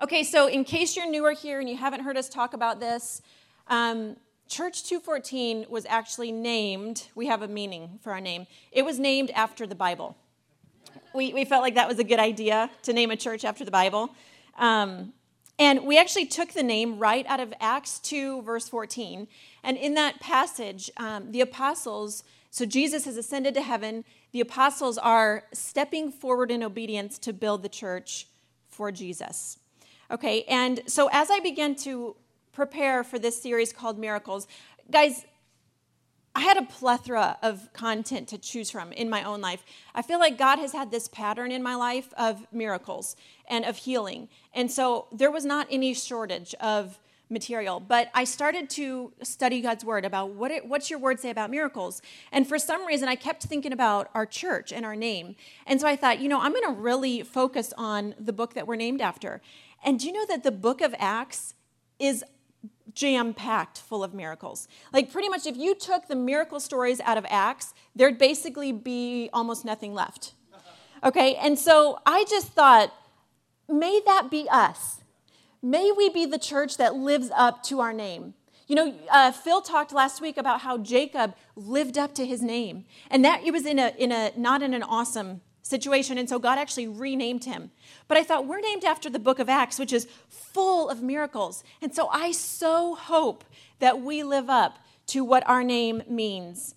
Okay, so in case you're newer here and you haven't heard us talk about this, um, Church 214 was actually named, we have a meaning for our name. It was named after the Bible. We, we felt like that was a good idea to name a church after the Bible. Um, and we actually took the name right out of Acts 2, verse 14. And in that passage, um, the apostles, so Jesus has ascended to heaven, the apostles are stepping forward in obedience to build the church for Jesus. Okay, and so as I began to prepare for this series called Miracles, guys, I had a plethora of content to choose from in my own life. I feel like God has had this pattern in my life of miracles and of healing. And so there was not any shortage of material. But I started to study God's word about what it, what's your word say about miracles. And for some reason, I kept thinking about our church and our name. And so I thought, you know, I'm going to really focus on the book that we're named after. And do you know that the book of Acts is jam packed full of miracles? Like, pretty much, if you took the miracle stories out of Acts, there'd basically be almost nothing left. Okay, and so I just thought, may that be us. May we be the church that lives up to our name. You know, uh, Phil talked last week about how Jacob lived up to his name, and that it was in a in a not in an awesome situation. And so God actually renamed him. But I thought, we're named after the book of Acts, which is full of miracles. And so I so hope that we live up to what our name means.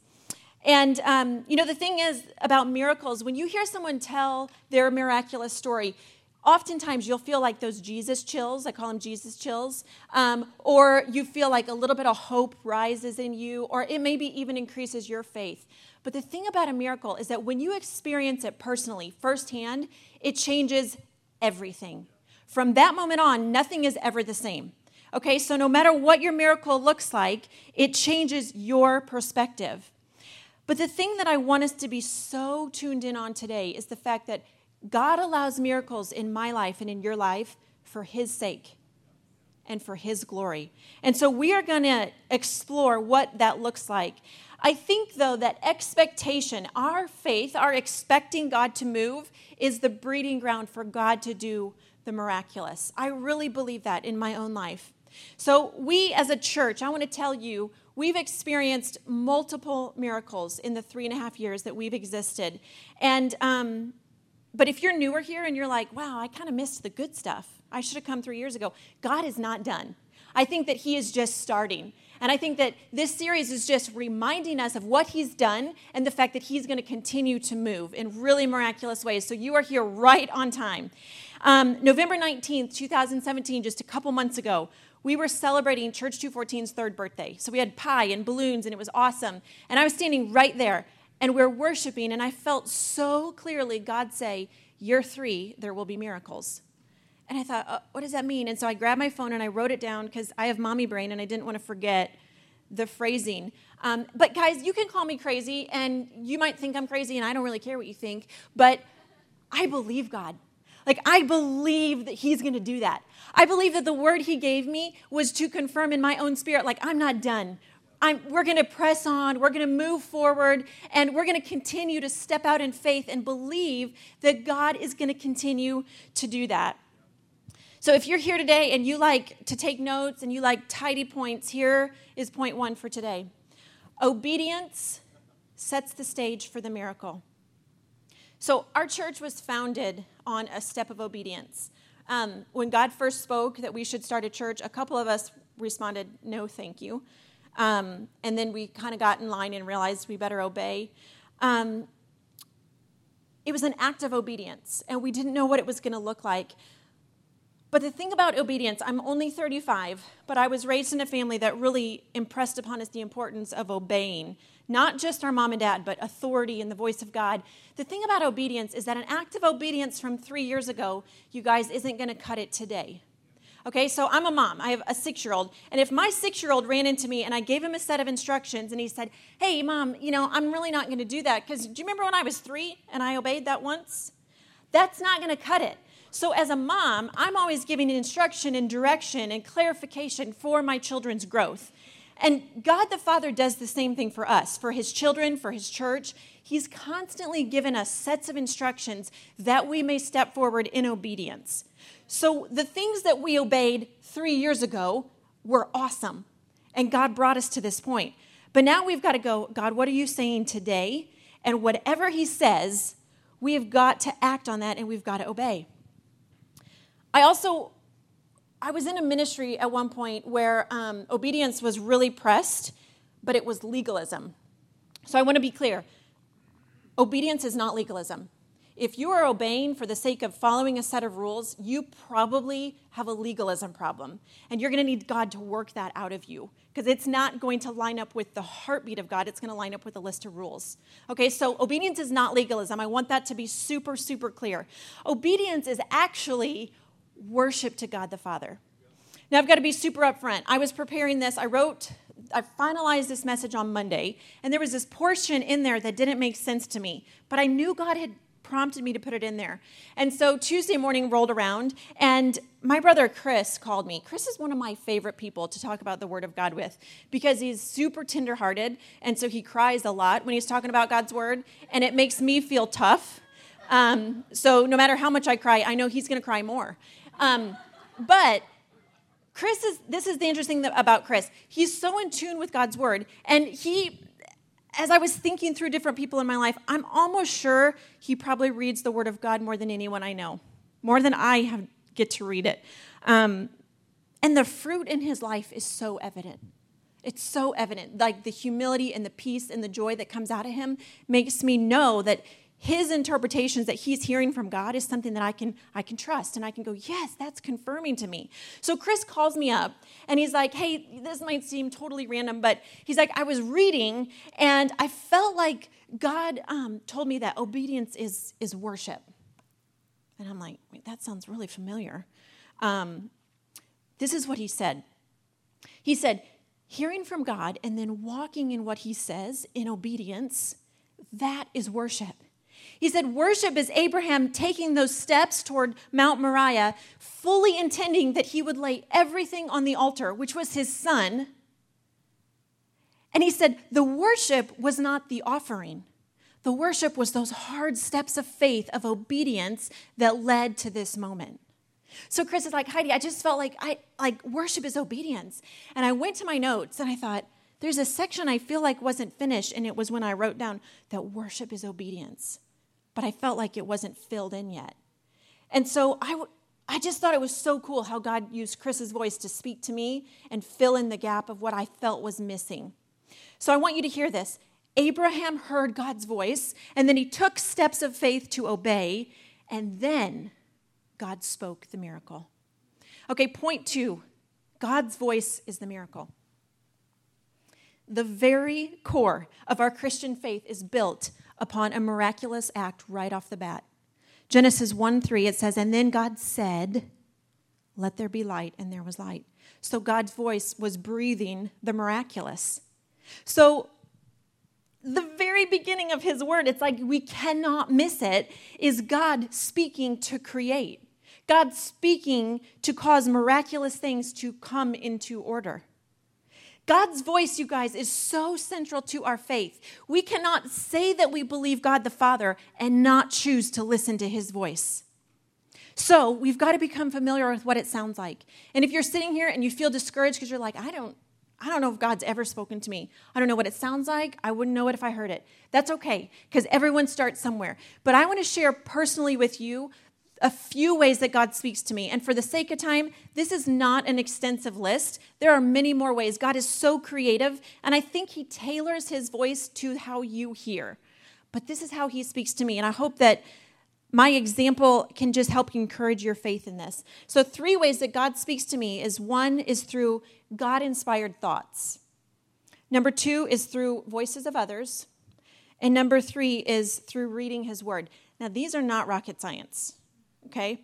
And, um, you know, the thing is about miracles, when you hear someone tell their miraculous story, oftentimes you'll feel like those Jesus chills, I call them Jesus chills, um, or you feel like a little bit of hope rises in you, or it maybe even increases your faith. But the thing about a miracle is that when you experience it personally, firsthand, it changes everything. From that moment on, nothing is ever the same. Okay, so no matter what your miracle looks like, it changes your perspective. But the thing that I want us to be so tuned in on today is the fact that God allows miracles in my life and in your life for His sake and for His glory. And so we are going to explore what that looks like. I think, though, that expectation, our faith, our expecting God to move, is the breeding ground for God to do the miraculous. I really believe that in my own life. So, we as a church, I want to tell you, we've experienced multiple miracles in the three and a half years that we've existed. And, um, but if you're newer here and you're like, wow, I kind of missed the good stuff, I should have come three years ago, God is not done. I think that He is just starting. And I think that this series is just reminding us of what he's done and the fact that he's going to continue to move in really miraculous ways. So you are here right on time. Um, November 19th, 2017, just a couple months ago, we were celebrating Church 214's third birthday. So we had pie and balloons, and it was awesome. And I was standing right there, and we we're worshiping, and I felt so clearly God say, Year three, there will be miracles. And I thought, uh, what does that mean? And so I grabbed my phone and I wrote it down because I have mommy brain and I didn't want to forget the phrasing. Um, but guys, you can call me crazy and you might think I'm crazy and I don't really care what you think, but I believe God. Like, I believe that He's going to do that. I believe that the word He gave me was to confirm in my own spirit, like, I'm not done. I'm, we're going to press on, we're going to move forward, and we're going to continue to step out in faith and believe that God is going to continue to do that. So if you're here today and you like to take notes and you like tidy points, here is point one for today. Obedience sets the stage for the miracle. So our church was founded on a step of obedience. Um, when God first spoke that we should start a church, a couple of us responded, no, thank you. Um, and then we kind of got in line and realized we better obey. Um, it was an act of obedience, and we didn't know what it was going to look like. But the thing about obedience, I'm only 35, but I was raised in a family that really impressed upon us the importance of obeying, not just our mom and dad, but authority and the voice of God. The thing about obedience is that an act of obedience from three years ago, you guys, isn't going to cut it today. Okay, so I'm a mom. I have a six year old. And if my six year old ran into me and I gave him a set of instructions and he said, Hey, mom, you know, I'm really not going to do that because do you remember when I was three and I obeyed that once? That's not going to cut it. So, as a mom, I'm always giving instruction and direction and clarification for my children's growth. And God the Father does the same thing for us, for His children, for His church. He's constantly given us sets of instructions that we may step forward in obedience. So the things that we obeyed three years ago were awesome. And God brought us to this point. But now we've got to go, God, what are you saying today? And whatever He says, we have got to act on that and we've got to obey. I also, I was in a ministry at one point where um, obedience was really pressed, but it was legalism. So I want to be clear obedience is not legalism. If you are obeying for the sake of following a set of rules, you probably have a legalism problem. And you're going to need God to work that out of you because it's not going to line up with the heartbeat of God. It's going to line up with a list of rules. Okay, so obedience is not legalism. I want that to be super, super clear. Obedience is actually worship to God the Father. Now, I've got to be super upfront. I was preparing this, I wrote, I finalized this message on Monday, and there was this portion in there that didn't make sense to me, but I knew God had prompted me to put it in there. And so Tuesday morning rolled around, and my brother Chris called me. Chris is one of my favorite people to talk about the Word of God with because he's super tenderhearted, and so he cries a lot when he's talking about God's Word, and it makes me feel tough. Um, so no matter how much I cry, I know he's going to cry more. Um, but Chris is, this is the interesting thing about Chris. He's so in tune with God's Word, and he as I was thinking through different people in my life, I'm almost sure he probably reads the Word of God more than anyone I know, more than I have, get to read it. Um, and the fruit in his life is so evident. It's so evident. Like the humility and the peace and the joy that comes out of him makes me know that his interpretations that he's hearing from God is something that I can I can trust and I can go, "Yes, that's confirming to me." So Chris calls me up and he's like, "Hey, this might seem totally random, but he's like, I was reading and I felt like God um, told me that obedience is is worship." And I'm like, Wait, "That sounds really familiar." Um, this is what he said. He said, "Hearing from God and then walking in what He says in obedience, that is worship." He said, Worship is Abraham taking those steps toward Mount Moriah, fully intending that he would lay everything on the altar, which was his son. And he said, The worship was not the offering. The worship was those hard steps of faith, of obedience that led to this moment. So Chris is like, Heidi, I just felt like I like worship is obedience. And I went to my notes and I thought, there's a section I feel like wasn't finished, and it was when I wrote down that worship is obedience but I felt like it wasn't filled in yet. And so I, w- I just thought it was so cool how God used Chris's voice to speak to me and fill in the gap of what I felt was missing. So I want you to hear this. Abraham heard God's voice, and then he took steps of faith to obey, and then God spoke the miracle. Okay, point two God's voice is the miracle. The very core of our Christian faith is built upon a miraculous act right off the bat. Genesis 1 3, it says, And then God said, Let there be light, and there was light. So God's voice was breathing the miraculous. So, the very beginning of his word, it's like we cannot miss it, is God speaking to create. God speaking to cause miraculous things to come into order. God's voice, you guys, is so central to our faith. We cannot say that we believe God the Father and not choose to listen to his voice. So we've got to become familiar with what it sounds like. And if you're sitting here and you feel discouraged because you're like, I don't, I don't know if God's ever spoken to me. I don't know what it sounds like. I wouldn't know it if I heard it. That's okay, because everyone starts somewhere. But I want to share personally with you a few ways that God speaks to me. And for the sake of time, this is not an extensive list. There are many more ways. God is so creative, and I think He tailors His voice to how you hear. But this is how He speaks to me, and I hope that my example can just help encourage your faith in this. So, three ways that God speaks to me is one is through God inspired thoughts, number two is through voices of others, and number three is through reading His Word. Now, these are not rocket science okay?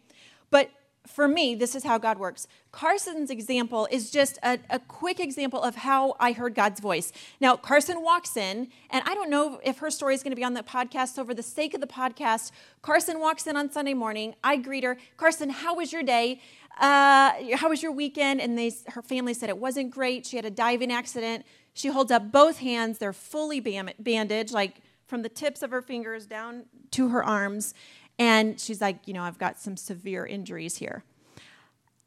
But for me, this is how God works. Carson's example is just a, a, quick example of how I heard God's voice. Now, Carson walks in, and I don't know if her story is going to be on the podcast. So, for the sake of the podcast, Carson walks in on Sunday morning. I greet her. Carson, how was your day? Uh, how was your weekend? And they, her family said it wasn't great. She had a diving accident. She holds up both hands. They're fully bandaged, like from the tips of her fingers down to her arms. And she's like, you know, I've got some severe injuries here.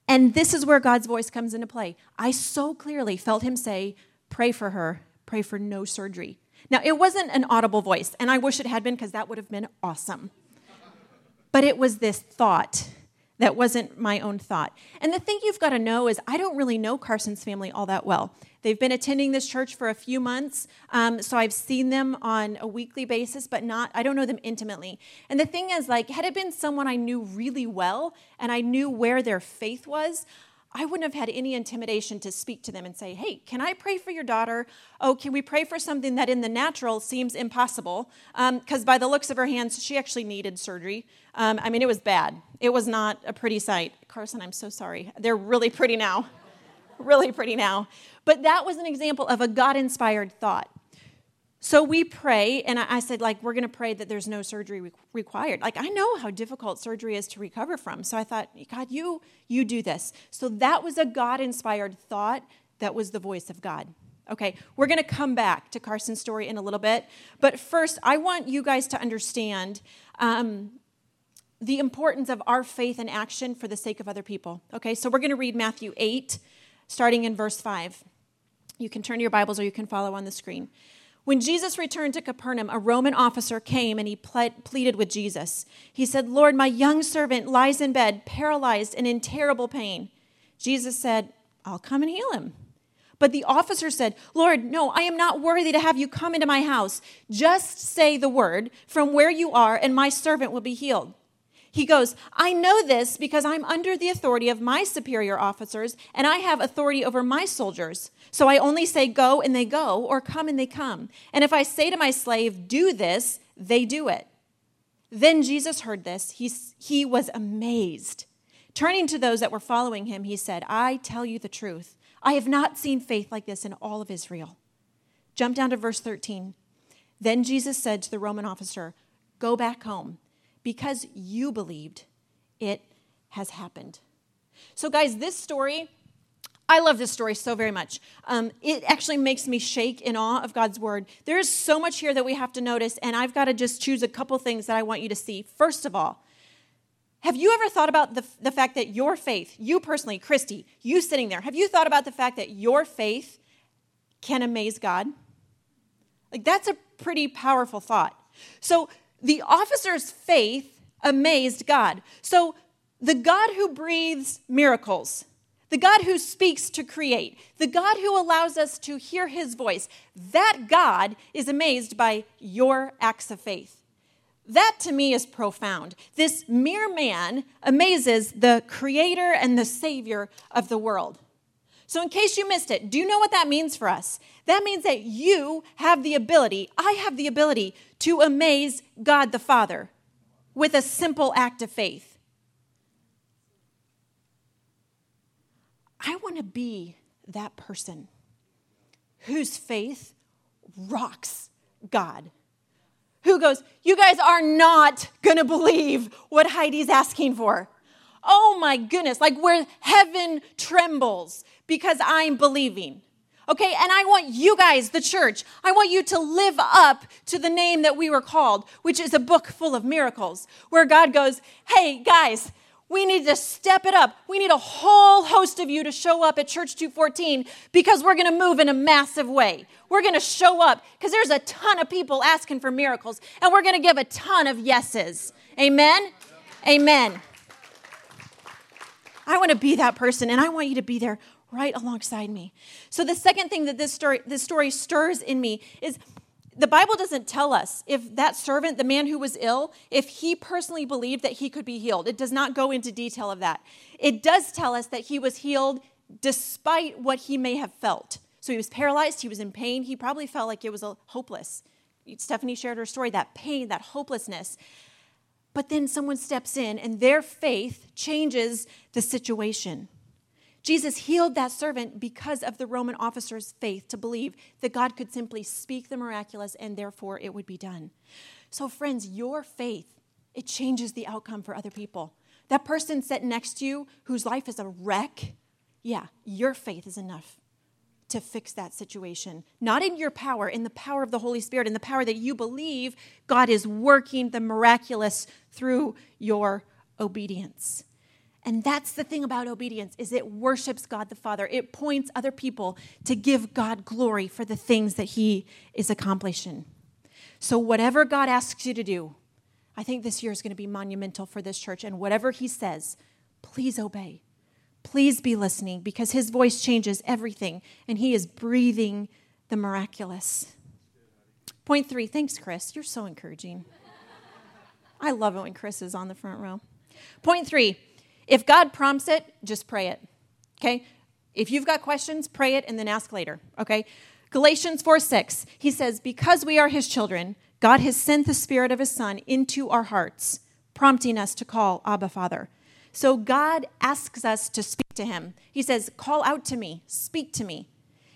And this is where God's voice comes into play. I so clearly felt him say, Pray for her, pray for no surgery. Now, it wasn't an audible voice, and I wish it had been because that would have been awesome. But it was this thought that wasn't my own thought. And the thing you've got to know is I don't really know Carson's family all that well. They've been attending this church for a few months, um, so I've seen them on a weekly basis, but not, I don't know them intimately. And the thing is, like, had it been someone I knew really well and I knew where their faith was, I wouldn't have had any intimidation to speak to them and say, Hey, can I pray for your daughter? Oh, can we pray for something that in the natural seems impossible? Because um, by the looks of her hands, she actually needed surgery. Um, I mean, it was bad. It was not a pretty sight. Carson, I'm so sorry. They're really pretty now. really pretty now. But that was an example of a God inspired thought. So we pray, and I said, like, we're going to pray that there's no surgery re- required. Like, I know how difficult surgery is to recover from. So I thought, God, you you do this. So that was a God-inspired thought. That was the voice of God. Okay, we're going to come back to Carson's story in a little bit, but first, I want you guys to understand um, the importance of our faith and action for the sake of other people. Okay, so we're going to read Matthew 8, starting in verse 5. You can turn to your Bibles or you can follow on the screen. When Jesus returned to Capernaum, a Roman officer came and he pleaded with Jesus. He said, Lord, my young servant lies in bed, paralyzed and in terrible pain. Jesus said, I'll come and heal him. But the officer said, Lord, no, I am not worthy to have you come into my house. Just say the word from where you are, and my servant will be healed. He goes, I know this because I'm under the authority of my superior officers, and I have authority over my soldiers. So I only say, Go, and they go, or come, and they come. And if I say to my slave, Do this, they do it. Then Jesus heard this. He, he was amazed. Turning to those that were following him, he said, I tell you the truth. I have not seen faith like this in all of Israel. Jump down to verse 13. Then Jesus said to the Roman officer, Go back home because you believed, it has happened. So, guys, this story, I love this story so very much. Um, it actually makes me shake in awe of God's word. There is so much here that we have to notice, and I've got to just choose a couple things that I want you to see. First of all, have you ever thought about the, the fact that your faith, you personally, Christy, you sitting there, have you thought about the fact that your faith can amaze God? Like, that's a pretty powerful thought. So, the officer's faith amazed God. So, the God who breathes miracles, the God who speaks to create, the God who allows us to hear his voice, that God is amazed by your acts of faith. That to me is profound. This mere man amazes the creator and the savior of the world. So, in case you missed it, do you know what that means for us? That means that you have the ability, I have the ability to amaze God the Father with a simple act of faith. I want to be that person whose faith rocks God. Who goes, You guys are not going to believe what Heidi's asking for. Oh my goodness, like where heaven trembles because I'm believing. Okay, and I want you guys, the church, I want you to live up to the name that we were called, which is a book full of miracles, where God goes, hey, guys, we need to step it up. We need a whole host of you to show up at Church 214 because we're going to move in a massive way. We're going to show up because there's a ton of people asking for miracles, and we're going to give a ton of yeses. Amen? Amen. I want to be that person, and I want you to be there right alongside me. So the second thing that this story this story stirs in me is the Bible doesn't tell us if that servant, the man who was ill, if he personally believed that he could be healed. It does not go into detail of that. It does tell us that he was healed despite what he may have felt. So he was paralyzed, he was in pain, he probably felt like it was a hopeless. Stephanie shared her story that pain, that hopelessness. But then someone steps in and their faith changes the situation. Jesus healed that servant because of the Roman officer's faith to believe that God could simply speak the miraculous and therefore it would be done. So, friends, your faith, it changes the outcome for other people. That person sitting next to you whose life is a wreck, yeah, your faith is enough to fix that situation. Not in your power, in the power of the Holy Spirit, in the power that you believe God is working the miraculous through your obedience. And that's the thing about obedience is it worships God the Father. It points other people to give God glory for the things that he is accomplishing. So whatever God asks you to do, I think this year is going to be monumental for this church and whatever he says, please obey. Please be listening because his voice changes everything and he is breathing the miraculous. Point 3, thanks Chris. You're so encouraging. I love it when Chris is on the front row. Point 3, if God prompts it, just pray it. Okay? If you've got questions, pray it and then ask later. Okay? Galatians 4 6, he says, Because we are his children, God has sent the Spirit of his Son into our hearts, prompting us to call Abba Father. So God asks us to speak to him. He says, Call out to me, speak to me.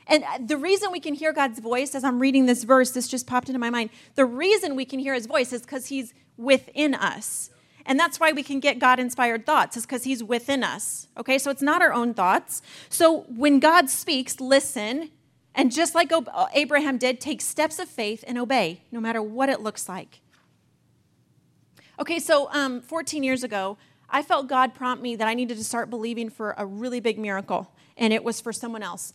And the reason we can hear God's voice, as I'm reading this verse, this just popped into my mind. The reason we can hear his voice is because he's within us. And that's why we can get God inspired thoughts, is because He's within us. Okay, so it's not our own thoughts. So when God speaks, listen, and just like Abraham did, take steps of faith and obey, no matter what it looks like. Okay, so um, 14 years ago, I felt God prompt me that I needed to start believing for a really big miracle, and it was for someone else.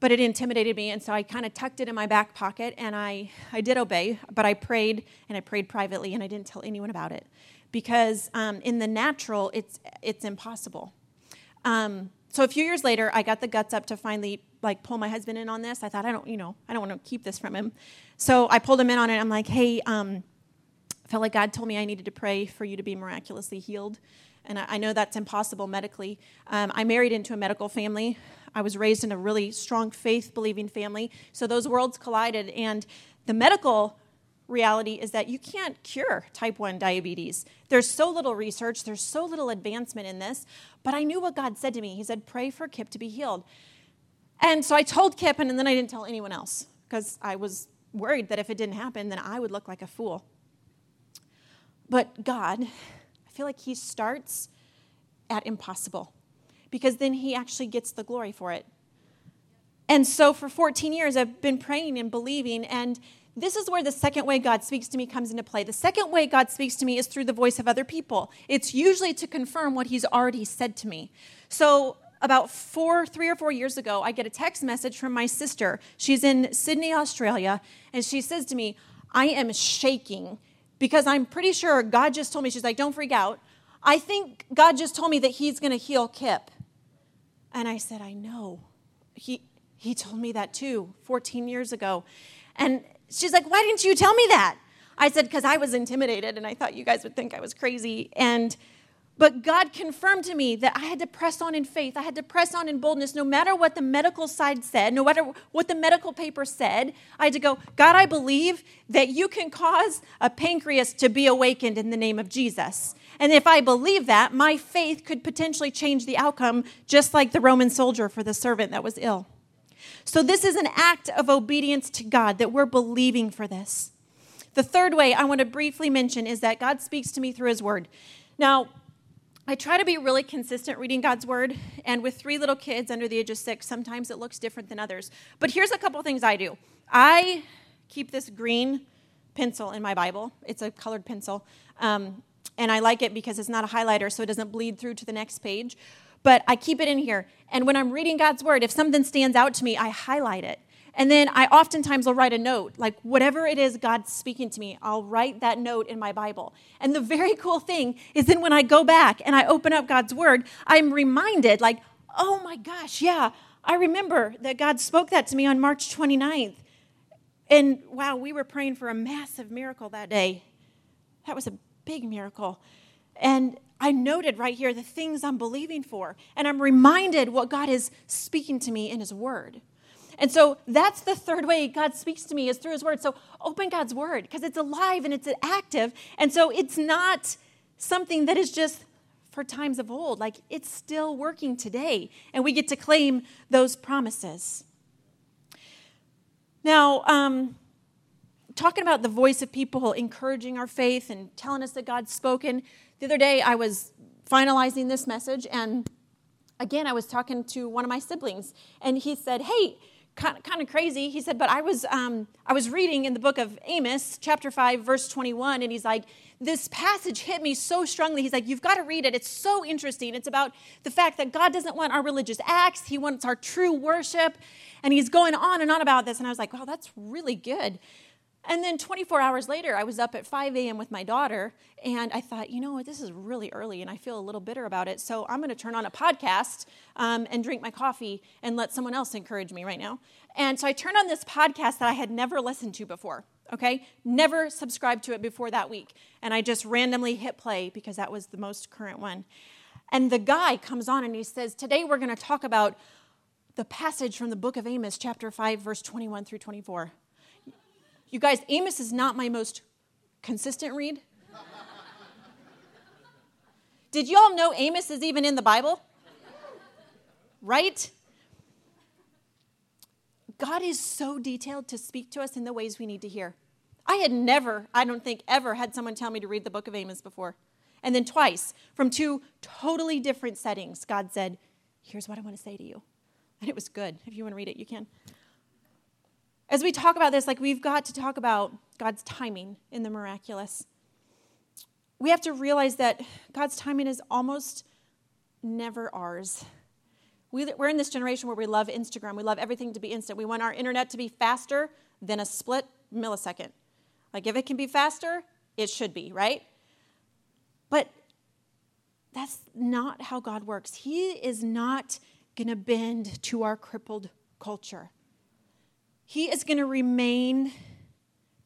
But it intimidated me, and so I kind of tucked it in my back pocket, and I, I did obey, but I prayed, and I prayed privately, and I didn't tell anyone about it because um, in the natural, it's, it's impossible. Um, so a few years later, I got the guts up to finally like pull my husband in on this. I thought I don't, you know, I don't want to keep this from him. So I pulled him in on it. I'm like, hey, um, felt like God told me I needed to pray for you to be miraculously healed, and I, I know that's impossible medically. Um, I married into a medical family. I was raised in a really strong faith believing family. So those worlds collided, and the medical reality is that you can't cure type 1 diabetes. There's so little research, there's so little advancement in this, but I knew what God said to me. He said, Pray for Kip to be healed. And so I told Kip, and then I didn't tell anyone else because I was worried that if it didn't happen, then I would look like a fool. But God, I feel like He starts at impossible because then He actually gets the glory for it. And so for 14 years, I've been praying and believing, and this is where the second way God speaks to me comes into play. The second way God speaks to me is through the voice of other people. It's usually to confirm what He's already said to me. So, about four, three or four years ago, I get a text message from my sister. She's in Sydney, Australia, and she says to me, I am shaking because I'm pretty sure God just told me, she's like, don't freak out. I think God just told me that He's going to heal Kip. And I said, I know. He, he told me that too 14 years ago. And She's like, Why didn't you tell me that? I said, Because I was intimidated and I thought you guys would think I was crazy. And but God confirmed to me that I had to press on in faith. I had to press on in boldness, no matter what the medical side said, no matter what the medical paper said. I had to go, God, I believe that you can cause a pancreas to be awakened in the name of Jesus. And if I believe that, my faith could potentially change the outcome, just like the Roman soldier for the servant that was ill. So, this is an act of obedience to God that we're believing for this. The third way I want to briefly mention is that God speaks to me through His Word. Now, I try to be really consistent reading God's Word, and with three little kids under the age of six, sometimes it looks different than others. But here's a couple things I do I keep this green pencil in my Bible, it's a colored pencil. Um, and I like it because it's not a highlighter, so it doesn't bleed through to the next page but I keep it in here. And when I'm reading God's word, if something stands out to me, I highlight it. And then I oftentimes will write a note, like whatever it is God's speaking to me, I'll write that note in my Bible. And the very cool thing is then when I go back and I open up God's word, I'm reminded, like, oh my gosh, yeah, I remember that God spoke that to me on March 29th. And wow, we were praying for a massive miracle that day. That was a big miracle. And I noted right here the things I'm believing for, and I'm reminded what God is speaking to me in His Word. And so that's the third way God speaks to me is through His Word. So open God's Word because it's alive and it's active. And so it's not something that is just for times of old, like it's still working today, and we get to claim those promises. Now, um, talking about the voice of people encouraging our faith and telling us that God's spoken, the other day, I was finalizing this message, and again, I was talking to one of my siblings, and he said, Hey, kind of, crazy. He said, but I was, um, I was reading in the book of Amos, chapter 5, verse 21, and he's like, this passage hit me so strongly. He's like, you've got to read it. It's so interesting. It's about the fact that God doesn't want our religious acts, He wants our true worship. And he's going on and on about this. And I was like, wow, that's really good. And then 24 hours later, I was up at 5 a.m. with my daughter, and I thought, you know what, this is really early, and I feel a little bitter about it. So I'm going to turn on a podcast um, and drink my coffee and let someone else encourage me right now. And so I turned on this podcast that I had never listened to before, okay? Never subscribed to it before that week. And I just randomly hit play because that was the most current one. And the guy comes on and he says, Today we're going to talk about the passage from the book of Amos, chapter 5, verse 21 through 24. You guys, Amos is not my most consistent read. Did y'all know Amos is even in the Bible? Right? God is so detailed to speak to us in the ways we need to hear. I had never, I don't think ever, had someone tell me to read the book of Amos before. And then twice, from two totally different settings, God said, Here's what I want to say to you. And it was good. If you want to read it, you can as we talk about this, like we've got to talk about God's timing in the miraculous. We have to realize that God's timing is almost never ours. We, are in this generation where we love Instagram. We love everything to be instant. We want our internet to be faster than a split millisecond. Like if it can be faster, it should be, right? But that's not how God works. He is not going to bend to our crippled culture. He is going to remain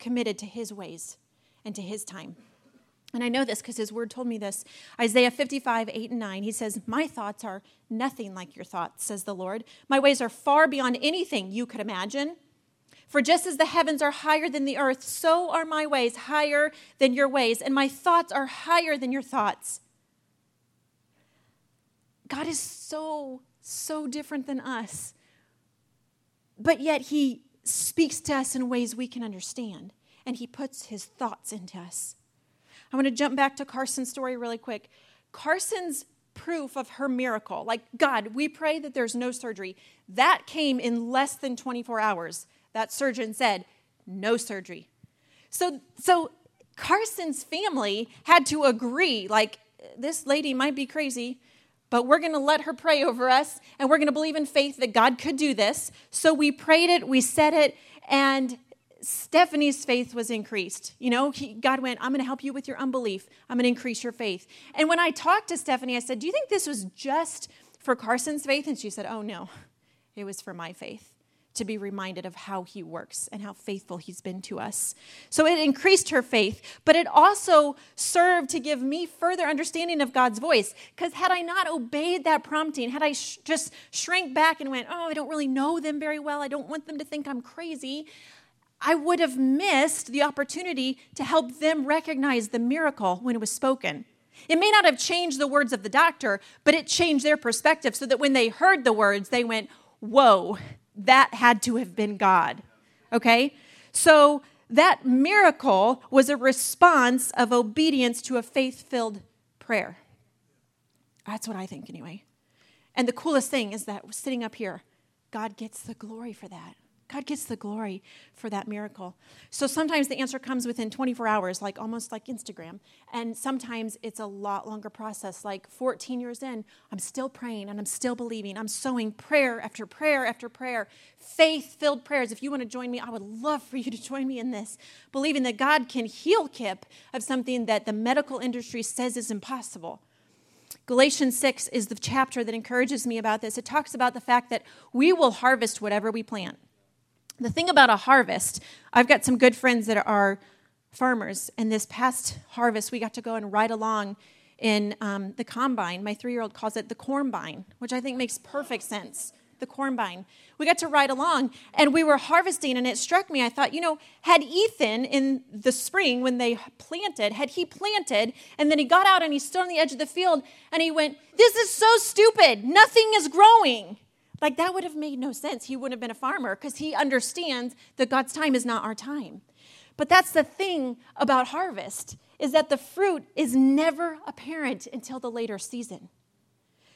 committed to his ways and to his time. And I know this because his word told me this. Isaiah 55, 8 and 9, he says, My thoughts are nothing like your thoughts, says the Lord. My ways are far beyond anything you could imagine. For just as the heavens are higher than the earth, so are my ways higher than your ways, and my thoughts are higher than your thoughts. God is so, so different than us. But yet he speaks to us in ways we can understand, and he puts his thoughts into us. I want to jump back to Carson's story really quick. Carson's proof of her miracle, like, God, we pray that there's no surgery, that came in less than 24 hours. That surgeon said, no surgery. So, so Carson's family had to agree, like, this lady might be crazy, but we're going to let her pray over us and we're going to believe in faith that God could do this. So we prayed it, we said it, and Stephanie's faith was increased. You know, he, God went, I'm going to help you with your unbelief. I'm going to increase your faith. And when I talked to Stephanie, I said, Do you think this was just for Carson's faith? And she said, Oh, no, it was for my faith to be reminded of how he works and how faithful he's been to us. So it increased her faith, but it also served to give me further understanding of God's voice. Because had I not obeyed that prompting, had I sh- just shrank back and went, oh, I don't really know them very well, I don't want them to think I'm crazy, I would have missed the opportunity to help them recognize the miracle when it was spoken. It may not have changed the words of the doctor, but it changed their perspective so that when they heard the words, they went, Whoa, that had to have been God. Okay? So that miracle was a response of obedience to a faith filled prayer. That's what I think, anyway. And the coolest thing is that sitting up here, God gets the glory for that. God gets the glory for that miracle. So sometimes the answer comes within 24 hours, like almost like Instagram. And sometimes it's a lot longer process, like 14 years in, I'm still praying and I'm still believing. I'm sowing prayer after prayer after prayer, faith filled prayers. If you want to join me, I would love for you to join me in this, believing that God can heal Kip of something that the medical industry says is impossible. Galatians 6 is the chapter that encourages me about this. It talks about the fact that we will harvest whatever we plant. The thing about a harvest, I've got some good friends that are farmers, and this past harvest, we got to go and ride along in um, the combine. My three year old calls it the cornbine, which I think makes perfect sense. The cornbine. We got to ride along and we were harvesting, and it struck me. I thought, you know, had Ethan in the spring when they planted, had he planted and then he got out and he stood on the edge of the field and he went, This is so stupid. Nothing is growing. Like that would have made no sense. He wouldn't have been a farmer because he understands that God's time is not our time. But that's the thing about harvest is that the fruit is never apparent until the later season.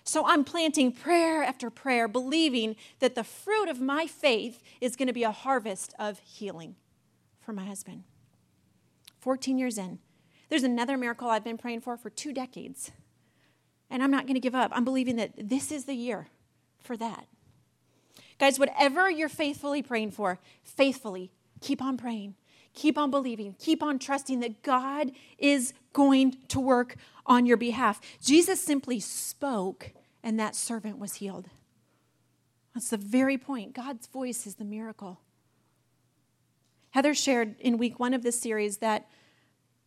So I'm planting prayer after prayer, believing that the fruit of my faith is going to be a harvest of healing for my husband. 14 years in. There's another miracle I've been praying for for two decades. And I'm not going to give up. I'm believing that this is the year for that. Guys, whatever you're faithfully praying for, faithfully keep on praying, keep on believing, keep on trusting that God is going to work on your behalf. Jesus simply spoke, and that servant was healed. That's the very point. God's voice is the miracle. Heather shared in week one of this series that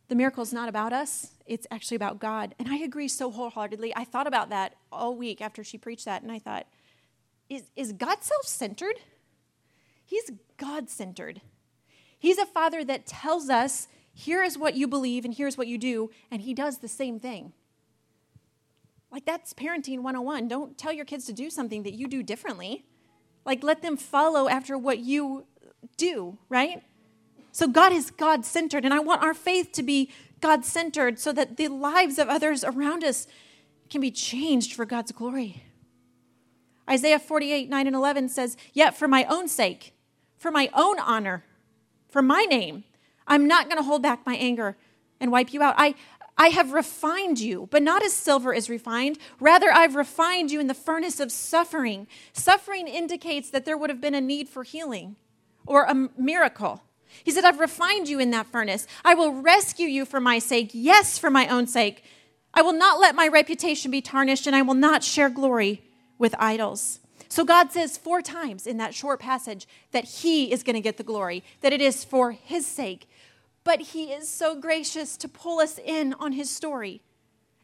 the miracle is not about us, it's actually about God. And I agree so wholeheartedly. I thought about that all week after she preached that, and I thought, is, is God self centered? He's God centered. He's a father that tells us, here is what you believe and here's what you do, and he does the same thing. Like that's parenting 101. Don't tell your kids to do something that you do differently. Like let them follow after what you do, right? So God is God centered, and I want our faith to be God centered so that the lives of others around us can be changed for God's glory. Isaiah 48, 9 and 11 says, Yet for my own sake, for my own honor, for my name, I'm not going to hold back my anger and wipe you out. I, I have refined you, but not as silver is refined. Rather, I've refined you in the furnace of suffering. Suffering indicates that there would have been a need for healing or a miracle. He said, I've refined you in that furnace. I will rescue you for my sake, yes, for my own sake. I will not let my reputation be tarnished, and I will not share glory with idols. So God says four times in that short passage that He is going to get the glory, that it is for His sake. But He is so gracious to pull us in on His story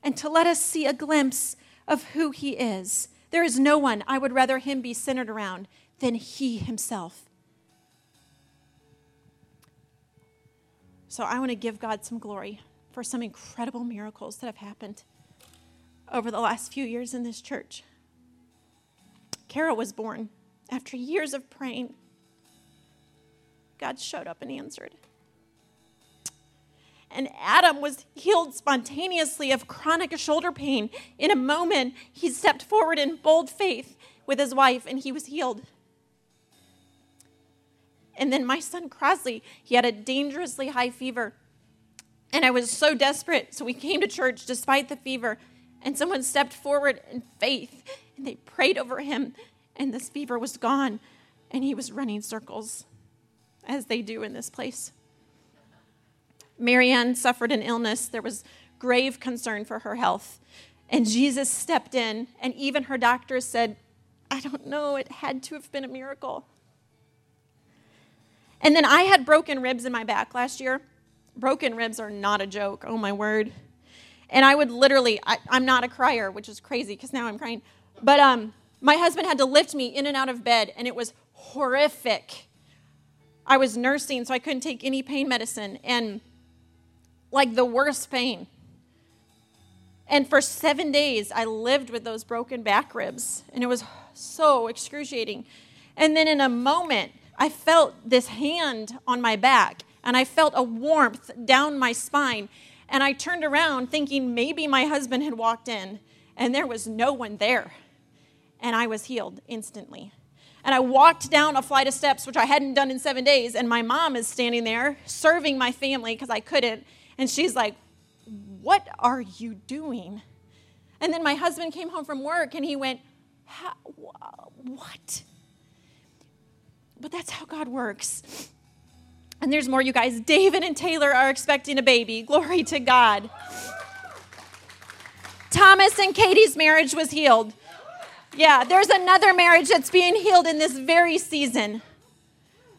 and to let us see a glimpse of who He is. There is no one I would rather Him be centered around than He Himself. So I want to give God some glory for some incredible miracles that have happened over the last few years in this church. Carol was born after years of praying. God showed up and answered. And Adam was healed spontaneously of chronic shoulder pain. In a moment, he stepped forward in bold faith with his wife and he was healed. And then my son Crosley, he had a dangerously high fever. And I was so desperate. So we came to church despite the fever. And someone stepped forward in faith and they prayed over him. And this fever was gone. And he was running circles, as they do in this place. Marianne suffered an illness. There was grave concern for her health. And Jesus stepped in, and even her doctors said, I don't know, it had to have been a miracle. And then I had broken ribs in my back last year. Broken ribs are not a joke. Oh my word. And I would literally, I, am not a crier, which is crazy because now I'm crying. But um, my husband had to lift me in and out of bed, and it was horrific. I was nursing, so I couldn't take any pain medicine, and like the worst pain. And for seven days, I lived with those broken back ribs, and it was so excruciating. And then in a moment, I felt this hand on my back and I felt a warmth down my spine. And I turned around thinking maybe my husband had walked in, and there was no one there. And I was healed instantly. And I walked down a flight of steps, which I hadn't done in seven days, and my mom is standing there serving my family because I couldn't. And she's like, What are you doing? And then my husband came home from work and he went, What? But that's how God works. And there's more, you guys. David and Taylor are expecting a baby. Glory to God. Thomas and Katie's marriage was healed. Yeah, there's another marriage that's being healed in this very season.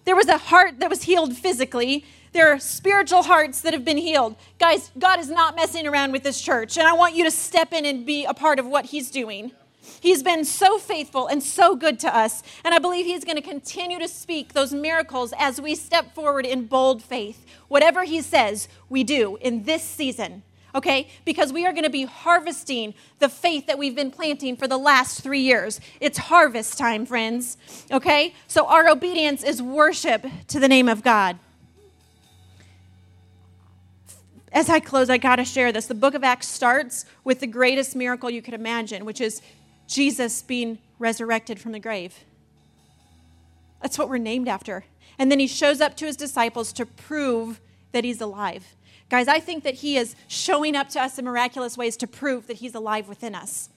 There was a heart that was healed physically. There are spiritual hearts that have been healed. Guys, God is not messing around with this church, and I want you to step in and be a part of what He's doing. He's been so faithful and so good to us. And I believe He's going to continue to speak those miracles as we step forward in bold faith. Whatever He says, we do in this season, okay? Because we are going to be harvesting the faith that we've been planting for the last three years. It's harvest time, friends, okay? So our obedience is worship to the name of God. As I close, I got to share this. The book of Acts starts with the greatest miracle you could imagine, which is Jesus being resurrected from the grave. That's what we're named after. And then he shows up to his disciples to prove that he's alive. Guys, I think that he is showing up to us in miraculous ways to prove that he's alive within us.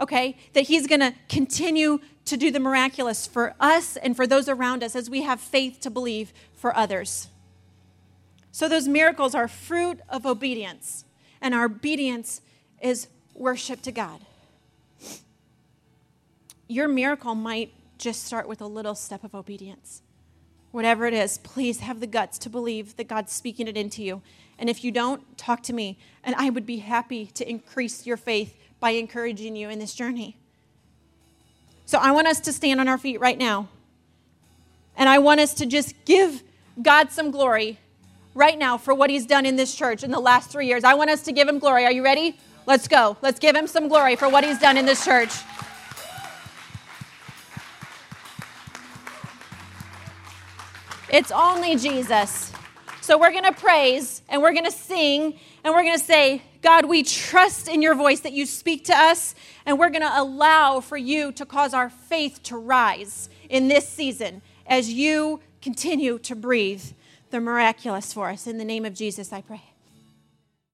Okay? That he's going to continue to do the miraculous for us and for those around us as we have faith to believe for others. So, those miracles are fruit of obedience, and our obedience is worship to God. Your miracle might just start with a little step of obedience. Whatever it is, please have the guts to believe that God's speaking it into you. And if you don't, talk to me, and I would be happy to increase your faith by encouraging you in this journey. So I want us to stand on our feet right now. And I want us to just give God some glory right now for what He's done in this church in the last three years. I want us to give Him glory. Are you ready? Let's go. Let's give Him some glory for what He's done in this church. It's only Jesus. So we're going to praise and we're going to sing and we're going to say, God, we trust in your voice that you speak to us, and we're going to allow for you to cause our faith to rise in this season as you continue to breathe the miraculous for us. In the name of Jesus, I pray.